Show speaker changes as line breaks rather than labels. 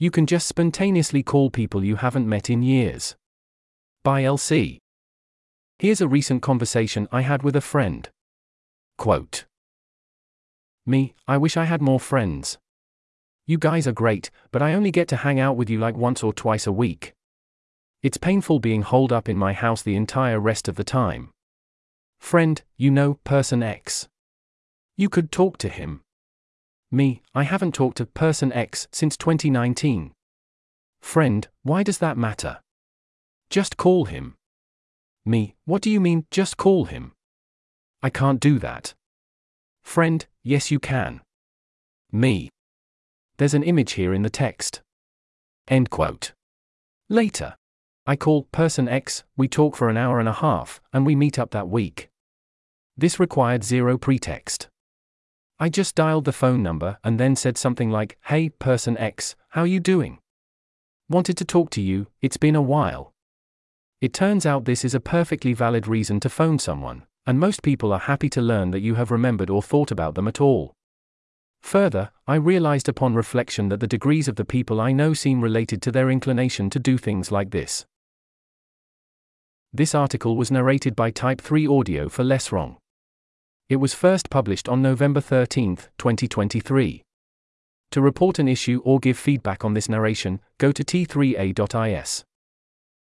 You can just spontaneously call people you haven't met in years. By LC. Here's a recent conversation I had with a friend. Quote Me, I wish I had more friends. You guys are great, but I only get to hang out with you like once or twice a week. It's painful being holed up in my house the entire rest of the time. Friend, you know, person X. You could talk to him. Me, I haven't talked to person X since 2019. Friend, why does that matter? Just call him. Me, what do you mean, just call him? I can't do that. Friend, yes you can. Me. There's an image here in the text. End quote. Later. I call person X, we talk for an hour and a half, and we meet up that week. This required zero pretext. I just dialed the phone number and then said something like, Hey, person X, how are you doing? Wanted to talk to you, it's been a while. It turns out this is a perfectly valid reason to phone someone, and most people are happy to learn that you have remembered or thought about them at all. Further, I realized upon reflection that the degrees of the people I know seem related to their inclination to do things like this. This article was narrated by Type 3 Audio for Less Wrong. It was first published on November 13, 2023. To report an issue or give feedback on this narration, go to t3a.is.